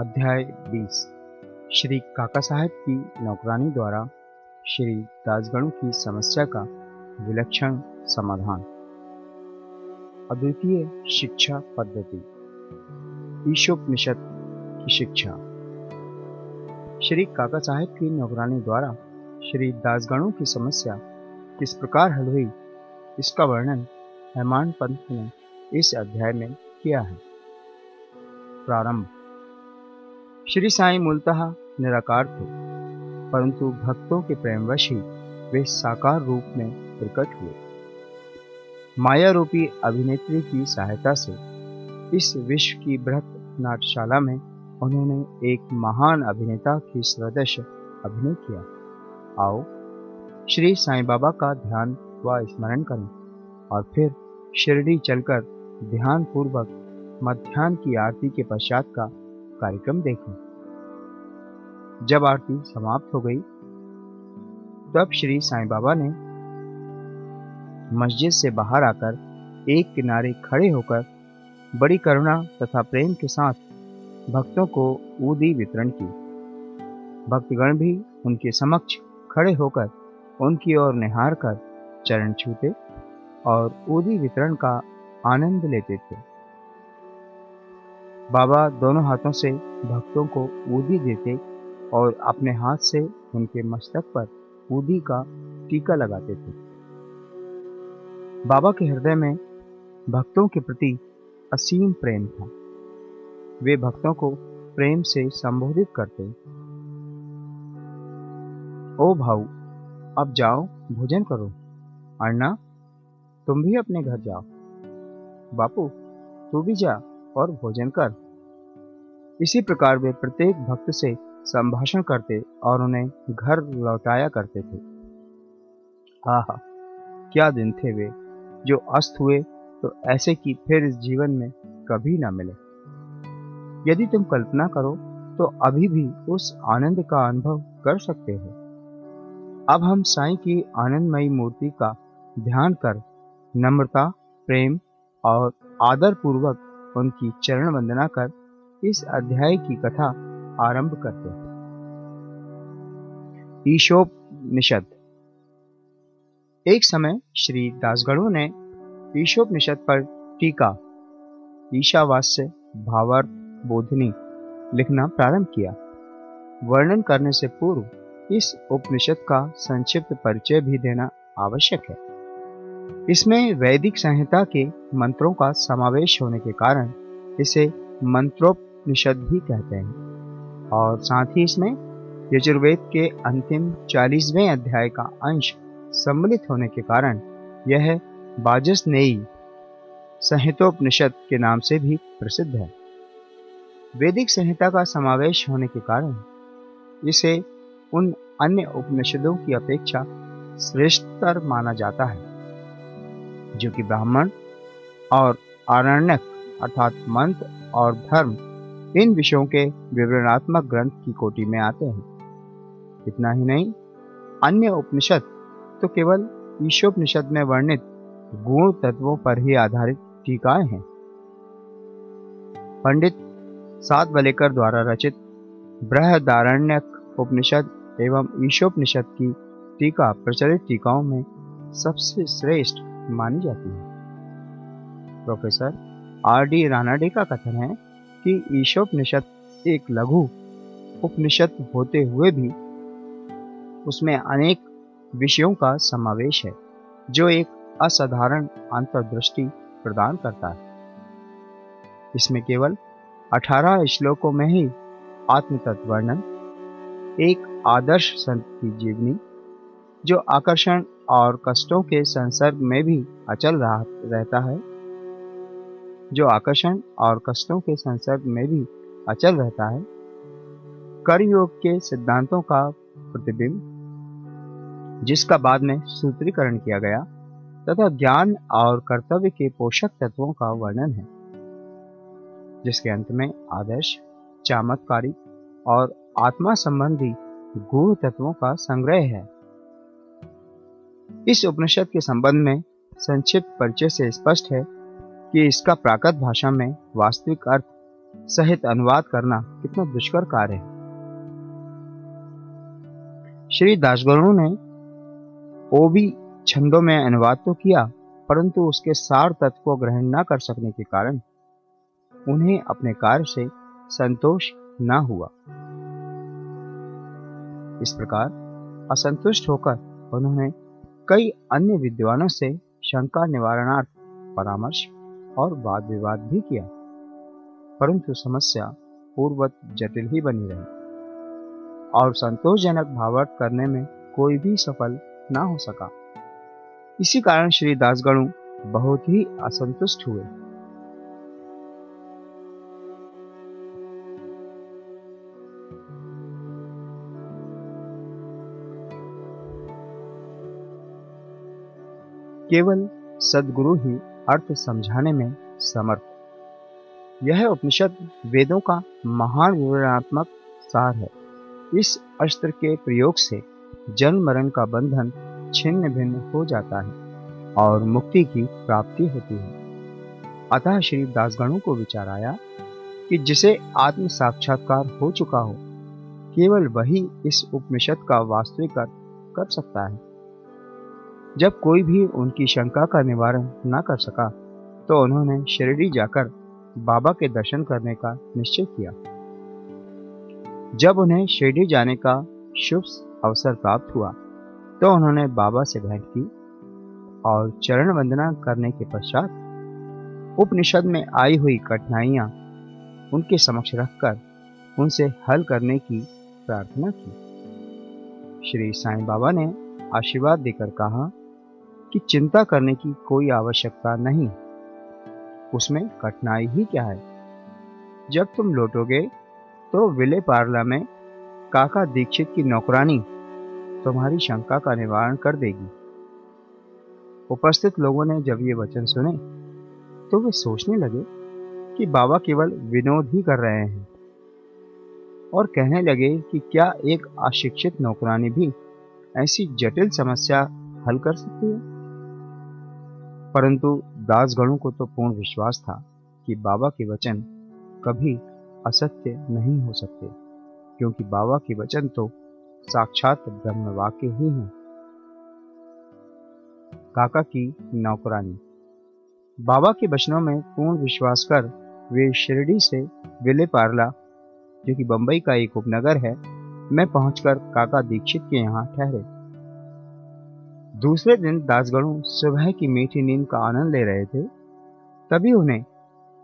अध्याय 20 श्री काका साहेब की नौकरानी द्वारा श्री दासगणों की समस्या का विलक्षण समाधान। अद्वितीय शिक्षा पद्धति। ईशोपनिषद की शिक्षा। श्री काका साहेब की नौकरानी द्वारा श्री दासगणों की समस्या किस प्रकार हल हुई, इसका वर्णन हेमान पंत ने इस अध्याय में किया है। प्रारंभ। श्री साईं मूलतः निराकार थे, परंतु भक्तों के प्रेमवश ही वे साकार रूप में प्रकट हुए। माया रूपी अभिनेत्री की सहायता से इस विश्व की बृहत नाट्यशाला में उन्होंने एक महान अभिनेता की सदस्य अभिनय किया। आओ, श्री साईं बाबा का ध्यान व स्मरण करें और फिर शिरडी चलकर ध्यान पूर्वक मध्यान्ह की आरती के पश्चात का कार्यक्रम देखें। जब आरती समाप्त हो गई, तब श्री साईं बाबा ने मस्जिद से बाहर आकर एक किनारे खड़े होकर बड़ी करुणा तथा प्रेम के साथ भक्तों को ऊदी वितरण की। भक्तगण भी उनके समक्ष खड़े होकर उनकी ओर निहार कर चरण छूते और ऊदी वितरण का आनंद लेते थे। बाबा दोनों हाथों से भक्तों को ऊदी देते और अपने हाथ से उनके मस्तक पर ऊदी का टीका लगाते थे। बाबा के हृदय में भक्तों के प्रति असीम प्रेम था। वे भक्तों को प्रेम से संबोधित करते। ओ भाऊ, अब जाओ, भोजन करो। अन्ना तुम भी अपने घर जाओ। बापू, तू भी जा। और भोजन कर। इसी प्रकार वे प्रत्येक भक्त से संभाषण करते और उन्हें घर लौटाया करते थे। आहा, क्या दिन थे वे, जो अस्त हुए तो ऐसे कि फिर इस जीवन में कभी ना मिले। यदि तुम कल्पना करो तो अभी भी उस आनंद का अनुभव कर सकते हो। अब हम साई की आनंदमयी मूर्ति का ध्यान कर, नम्रता, प्रेम और आदर पूर्वक उनकी चरण वंदना कर इस अध्याय की कथा आरंभ करते हैं। ईशोप निषद एक समय श्री दासगढ़ों ने ईशोप निषद पर टीका, ईशावास्य भावार्थ बोधनी लिखना प्रारंभ किया। वर्णन करने से पूर्व इस उपनिषद का संक्षिप्त परिचय भी देना आवश्यक है। इसमें वैदिक संहिता के मंत्रों का समावेश होने के कारण इसे मंत्रोपनिषद भी कहते हैं। और साथ ही इसमें यजुर्वेद के अंतिम चालीसवें अध्याय का अंश सम्मिलित होने के कारण यह बाजसनेयी संहितोपनिषद के नाम से भी प्रसिद्ध है। वैदिक संहिता का समावेश होने के कारण इसे उन अन्य उपनिषदों की अपेक्षा श्रेष्ठतर माना जाता है। जो कि ब्राह्मण और आरण्यक अर्थात मंत्र और धर्म, इन विषयों के विवरणात्मक ग्रंथ की कोटि में आते हैं। इतना ही नहीं, अन्य उपनिषद तो केवल ईशोपनिषद में वर्णित गुण तत्वों पर ही आधारित टीकाएँ हैं। पंडित सात बलेकर द्वारा रचित बृहदारण्यक उपनिषद एवं ईशोपनिषद की टीका प्रचलित टीकाओं में सबसे श्रेष्ठ मानी जाती है। प्रोफेसर आर डी रानाडे का कथन है कि ईशोपनिषद एक लघु उपनिषद होते हुए भी उसमें अनेक विषयों का समावेश है, जो एक असाधारण अंतर्दृष्टि प्रदान करता है। इसमें केवल 18 श्लोकों में ही आत्म तत्व वर्णन, एक आदर्श संत की जीवनी, जो आकर्षण और कष्टों के संसर्ग में भी अचल रहा, रहता है। जो आकर्षण और कष्टों के संसर्ग में भी अचल रहता है। कर्मयोग के सिद्धांतों का प्रतिबिंब, जिसका बाद में सूत्रीकरण किया गया, तथा ज्ञान और कर्तव्य के पोषक तत्वों का वर्णन है। जिसके अंत में आदर्श, चमत्कारी और आत्मा संबंधी गुण तत्वों का संग्रह है। इस उपनिषद के संबंध में संक्षिप्त परिचय से स्पष्ट है कि इसका प्राकृत भाषा में वास्तविक अर्थ सहित अनुवाद करना कितना दुष्कर कार्य है। श्री दासगुरु ने ओबी छंदों में अनुवाद तो किया, परंतु उसके सार तत्व को ग्रहण न कर सकने के कारण उन्हें अपने कार्य से संतोष न हुआ। इस प्रकार असंतुष्ट होकर उन्होंने कई अन्य विद्वानों से शंका निवारणार्थ परामर्श और वाद विवाद भी किया। परंतु समस्या पूर्वत जटिल ही बनी रही और संतोषजनक भावार्थ करने में कोई भी सफल ना हो सका। इसी कारण श्री दासगणु बहुत ही असंतुष्ट हुए। केवल सदगुरु ही अर्थ समझाने में समर्थ। यह उपनिषद वेदों का महान विवरणात्मक सार है। इस अस्त्र के प्रयोग से जन्म मरण का बंधन छिन्न भिन्न हो जाता है और मुक्ति की प्राप्ति होती है। अतः श्री दासगणों को विचार आया कि जिसे आत्म साक्षात्कार हो चुका हो, केवल वही इस उपनिषद का वास्तविक अर्थ कर सकता है। जब कोई भी उनकी शंका का निवारण न कर सका तो उन्होंने शिरडी जाकर बाबा के दर्शन करने का निश्चय किया। जब उन्हें शिरडी जाने का शुभ अवसर प्राप्त हुआ तो उन्होंने बाबा से भेंट की और चरण वंदना करने के पश्चात उपनिषद में आई हुई कठिनाइयाँ उनके समक्ष रखकर उनसे हल करने की प्रार्थना की। श्री साईं बाबा ने आशीर्वाद देकर कहा कि चिंता करने की कोई आवश्यकता नहीं। उसमें कठिनाई ही क्या है? जब तुम लौटोगे तो विले पार्ला में काका दीक्षित की नौकरानी तुम्हारी शंका का निवारण कर देगी। उपस्थित लोगों ने जब ये वचन सुने तो वे सोचने लगे कि बाबा केवल विनोद ही कर रहे हैं और कहने लगे कि क्या एक अशिक्षित नौकरानी भी ऐसी जटिल समस्या हल कर सकती है? परंतु दासगणों को तो पूर्ण विश्वास था कि बाबा के वचन कभी असत्य नहीं हो सकते, क्योंकि बाबा के वचन तो साक्षात ब्रह्म वाक्य ही हैं। काका की नौकरानी। बाबा के वचनों में पूर्ण विश्वास कर वे शिरडी से विले पारला, जो कि बंबई का एक उपनगर है, मैं पहुंचकर काका दीक्षित के यहाँ ठहरे। दूसरे दिन दासगणु सुबह की मीठी नींद का आनंद ले रहे थे। तभी उन्हें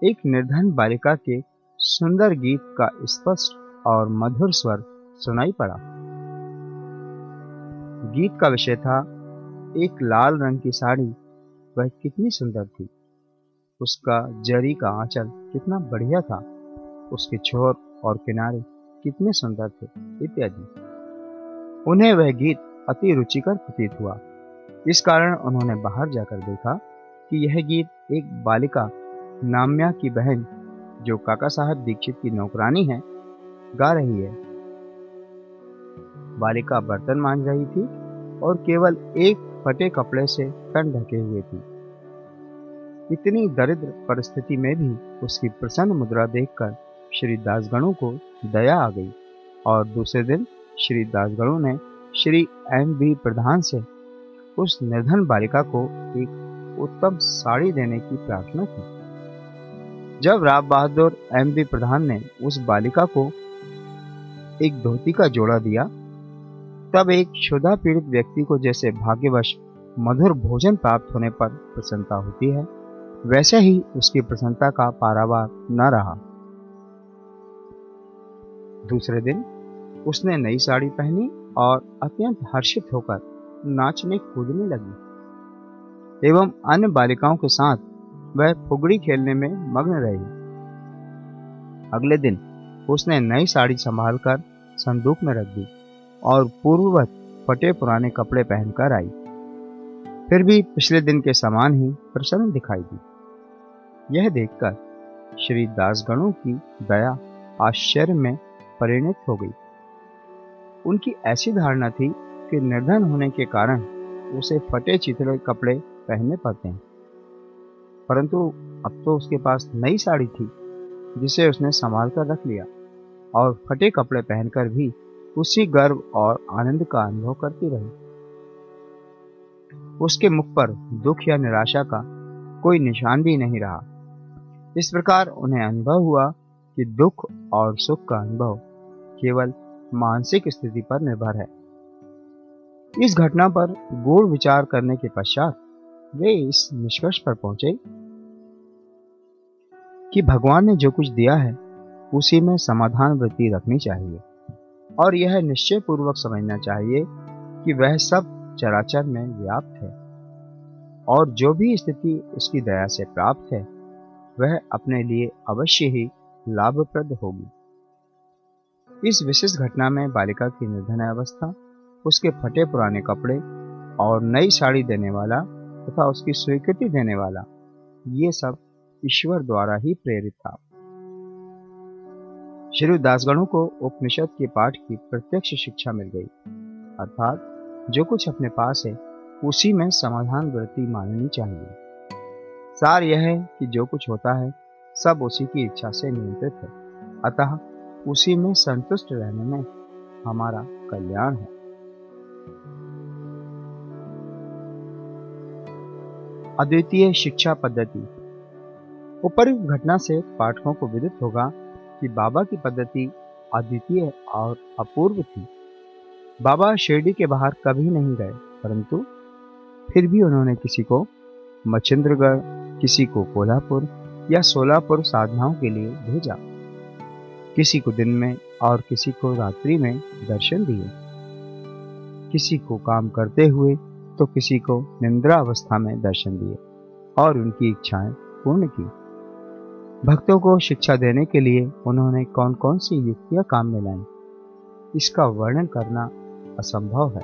एक निर्धन बालिका के सुंदर गीत का स्पष्ट और मधुर स्वर सुनाई पड़ा। गीत का विषय था, एक लाल रंग की साड़ी, वह कितनी सुंदर थी। उसका जरी का आंचल कितना बढ़िया था, उसके छोर और किनारे कितने सुंदर थे, इत्यादि। उन्हें वह गीत अति रुचिकर प्रतीत हुआ। इस कारण उन्होंने बाहर जाकर देखा कि यह गीत एक बालिका नाम्या की बहन, जो काका साहब दीक्षित की नौकरानी है, गा रही है। बालिका बर्तन मांझ रही थी और केवल एक फटे कपड़े से तन ढके हुए थी। इतनी दरिद्र परिस्थिति में भी उसकी प्रसन्न मुद्रा देखकर श्री दासगणों को दया आ गई और दूसरे दिन श्री दासगणों ने श्री एम बी प्रधान से उस निर्धन बालिका को एक उत्तम साड़ी देने की प्रार्थना की। जब राव बहादुर एम बी प्रधान ने उस बालिका को एक धोती का जोड़ा दिया, तब एक क्षुधा पीड़ित व्यक्ति को जैसे भाग्यवश मधुर भोजन प्राप्त होने पर प्रसन्नता होती है, वैसे ही उसकी प्रसन्नता का पारावार न रहा। दूसरे दिन उसने नई साड़ी पहनी और अत्यंत हर्षित होकर नाचने कूदने लगी। एवं अन्य बालिकाओं के साथ वह फुगड़ी खेलने में मग्न रही। अगले दिन उसने नई साड़ी संभालकर संदूक में रख दी और पूर्ववत फटे पुराने कपड़े पहनकर आई। फिर भी पिछले दिन के समान ही प्रसन्न दिखाई दी। यह देखकर श्री दासगणों की दया आश्चर्य में परिणित हो गई। उनकी ऐसी धारणा थी कि निर्धन होने के कारण उसे फटे चिथड़े कपड़े पहनने पड़ते हैं। परंतु अब तो उसके पास नई साड़ी थी, जिसे उसने संभाल कर रख लिया और फटे कपड़े पहनकर भी उसी गर्व और आनंद का अनुभव करती रही। उसके मुख पर दुख या निराशा का कोई निशान भी नहीं रहा। इस प्रकार उन्हें अनुभव हुआ कि दुख और सुख का अनुभव केवल मानसिक स्थिति पर निर्भर है। इस घटना पर गूढ़ विचार करने के पश्चात वे इस निष्कर्ष पर पहुँचे कि भगवान ने जो कुछ दिया है, उसी में समाधान वृत्ति रखनी चाहिए। और यह निश्चय पूर्वक समझना चाहिए कि वह सब चराचर में व्याप्त है। और जो भी स्थिति उसकी दया से प्राप्त है, वह अपने लिए अवश्य ही लाभप्रद होगी। इस विशेष घटना में बालिका की निर्धन अवस्था उसके फटे पुराने कपड़े और नई साड़ी देने वाला तथा उसकी स्वीकृति देने वाला, ये सब ईश्वर द्वारा ही प्रेरित था। श्री दासगणों को उपनिषद के पाठ की प्रत्यक्ष शिक्षा मिल गई। अर्थात, जो कुछ अपने पास है, उसी में समाधान वृत्ति माननी चाहिए। सार यह है कि जो कुछ होता है, सब उसी की इच्छा से नियंत्रित है। अतः उसी में संतुष्ट रहने में हमारा कल्याण है। अद्वितीय शिक्षा पद्धति। उपयुक्त घटना से पाठकों को विदित होगा कि बाबा की पद्धति अद्वितीय और अपूर्व थी। बाबा शिरडी के बाहर कभी नहीं गए, परंतु फिर भी उन्होंने किसी को मच्छिंद्रगढ़, किसी को कोल्हापुर या सोलापुर साधनाओं के लिए भेजा। किसी को दिन में और किसी को रात्रि में दर्शन दिए। किसी को काम करते हुए तो किसी को निंद्रा अवस्था में दर्शन दिए और उनकी इच्छाएँ पूर्ण की। भक्तों को शिक्षा देने के लिए उन्होंने कौन कौन सी युक्तियाँ काम में लाई? इसका वर्णन करना असंभव है।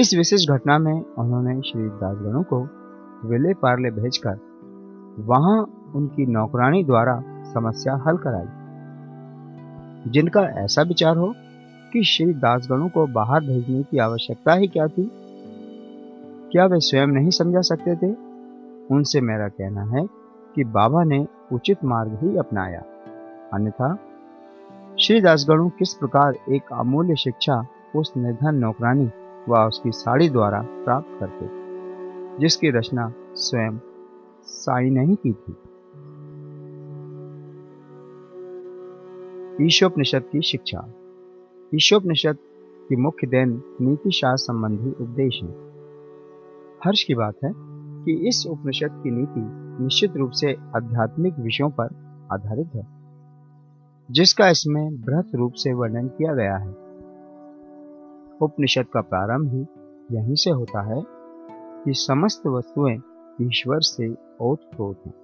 इस विशेष घटना में उन्होंने श्री दासगणों को विले पार्ले भेजकर वहाँ उनकी नौकरानी द्वारा समस्या हल कराई। जिनका ऐसा विचार हो कि श्री दासगणों को बाहर भेजने की आवश्यकता ही क्या थी? क्या वे स्वयं नहीं समझा सकते थे? उनसे मेरा कहना है कि बाबा ने उचित मार्ग ही अपनाया। अन्यथा, श्री दासगणु किस प्रकार एक अमूल्य शिक्षा उस निर्धन नौकरानी व उसकी साड़ी द्वारा प्राप्त करते, जिसकी रचना स्वयं साई नहीं की थी? ईशोपनिषद की शिक्षा। ईशोपनिषद की मुख्य देन नीति शास्त्र संबंधी उपदेश है। हर्ष की बात है कि इस उपनिषद की नीति निश्चित रूप से आध्यात्मिक विषयों पर आधारित है, जिसका इसमें बृहत रूप से वर्णन किया गया है। उपनिषद का प्रारंभ ही यहीं से होता है कि समस्त वस्तुएँ ईश्वर से ओतप्रोत हैं।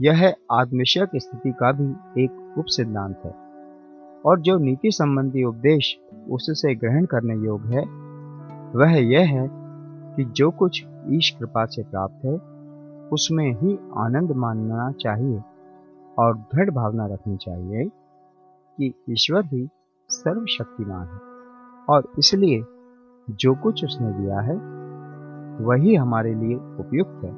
यह आत्मविषयक स्थिति का भी एक उप सिद्धांत है। और जो नीति संबंधी उपदेश उससे ग्रहण करने योग्य है, वह यह है कि जो कुछ ईश कृपा से प्राप्त है, उसमें ही आनंद मानना चाहिए और दृढ़ भावना रखनी चाहिए कि ईश्वर ही सर्वशक्तिमान है। और इसलिए जो कुछ उसने दिया है, वही हमारे लिए उपयुक्त है।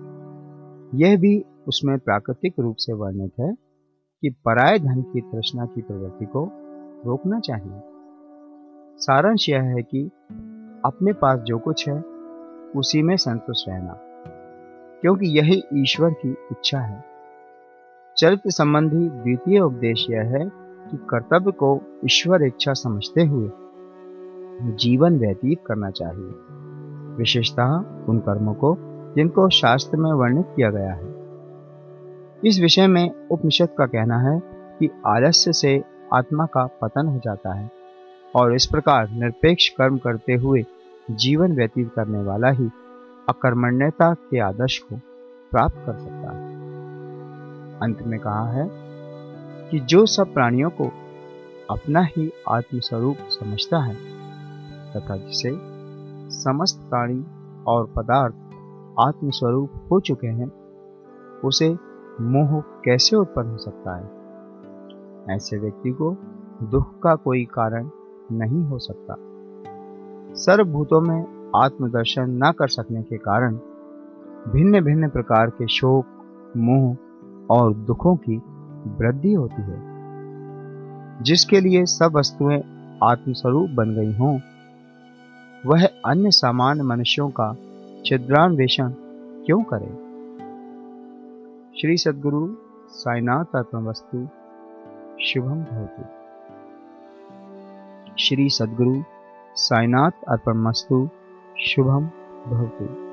यह भी उसमें प्राकृतिक रूप से वर्णित है कि पराय धन की तृष्णा की प्रवृत्ति को रोकना चाहिए। सारांश यह है कि अपने पास जो कुछ है, उसी में संतुष्ट रहना, क्योंकि यही ईश्वर की इच्छा है। चरित्र संबंधी द्वितीय उपदेश यह है कि कर्तव्य को ईश्वर इच्छा समझते हुए जीवन व्यतीत करना चाहिए। विशेषतः उन कर्मों को जिनको शास्त्र में वर्णित किया गया है। इस विषय में उपनिषद का कहना है कि आलस्य से आत्मा का पतन हो जाता है और इस प्रकार निरपेक्ष कर्म करते हुए जीवन व्यतीत करने वाला ही अकर्मण्यता के आदर्श को प्राप्त कर सकता है। अंत में कहा है कि जो सब प्राणियों को अपना ही आत्मस्वरूप समझता है तथा जिसे समस्त प्राणी और पदार्थ आत्मस्वरूप हो चुके हैं, उसे मोह कैसे उत्पन्न हो सकता है? ऐसे व्यक्ति को दुख का कोई कारण नहीं हो सकता। सर्वभूतों में आत्मदर्शन न कर सकने के कारण भिन्न भिन्न प्रकार के शोक, मोह और दुखों की वृद्धि होती है। जिसके लिए सब वस्तुएँ आत्मस्वरूप बन गई हों, वह अन्य सामान्य मनुष्यों का छिद्रान्वेषण क्यों करे? श्री सदगुरु साईनाथ अर्पण वस्तु शुभम भवतु। श्री सद्गुरु साईनाथ अर्पण मस्तु शुभम भवतु।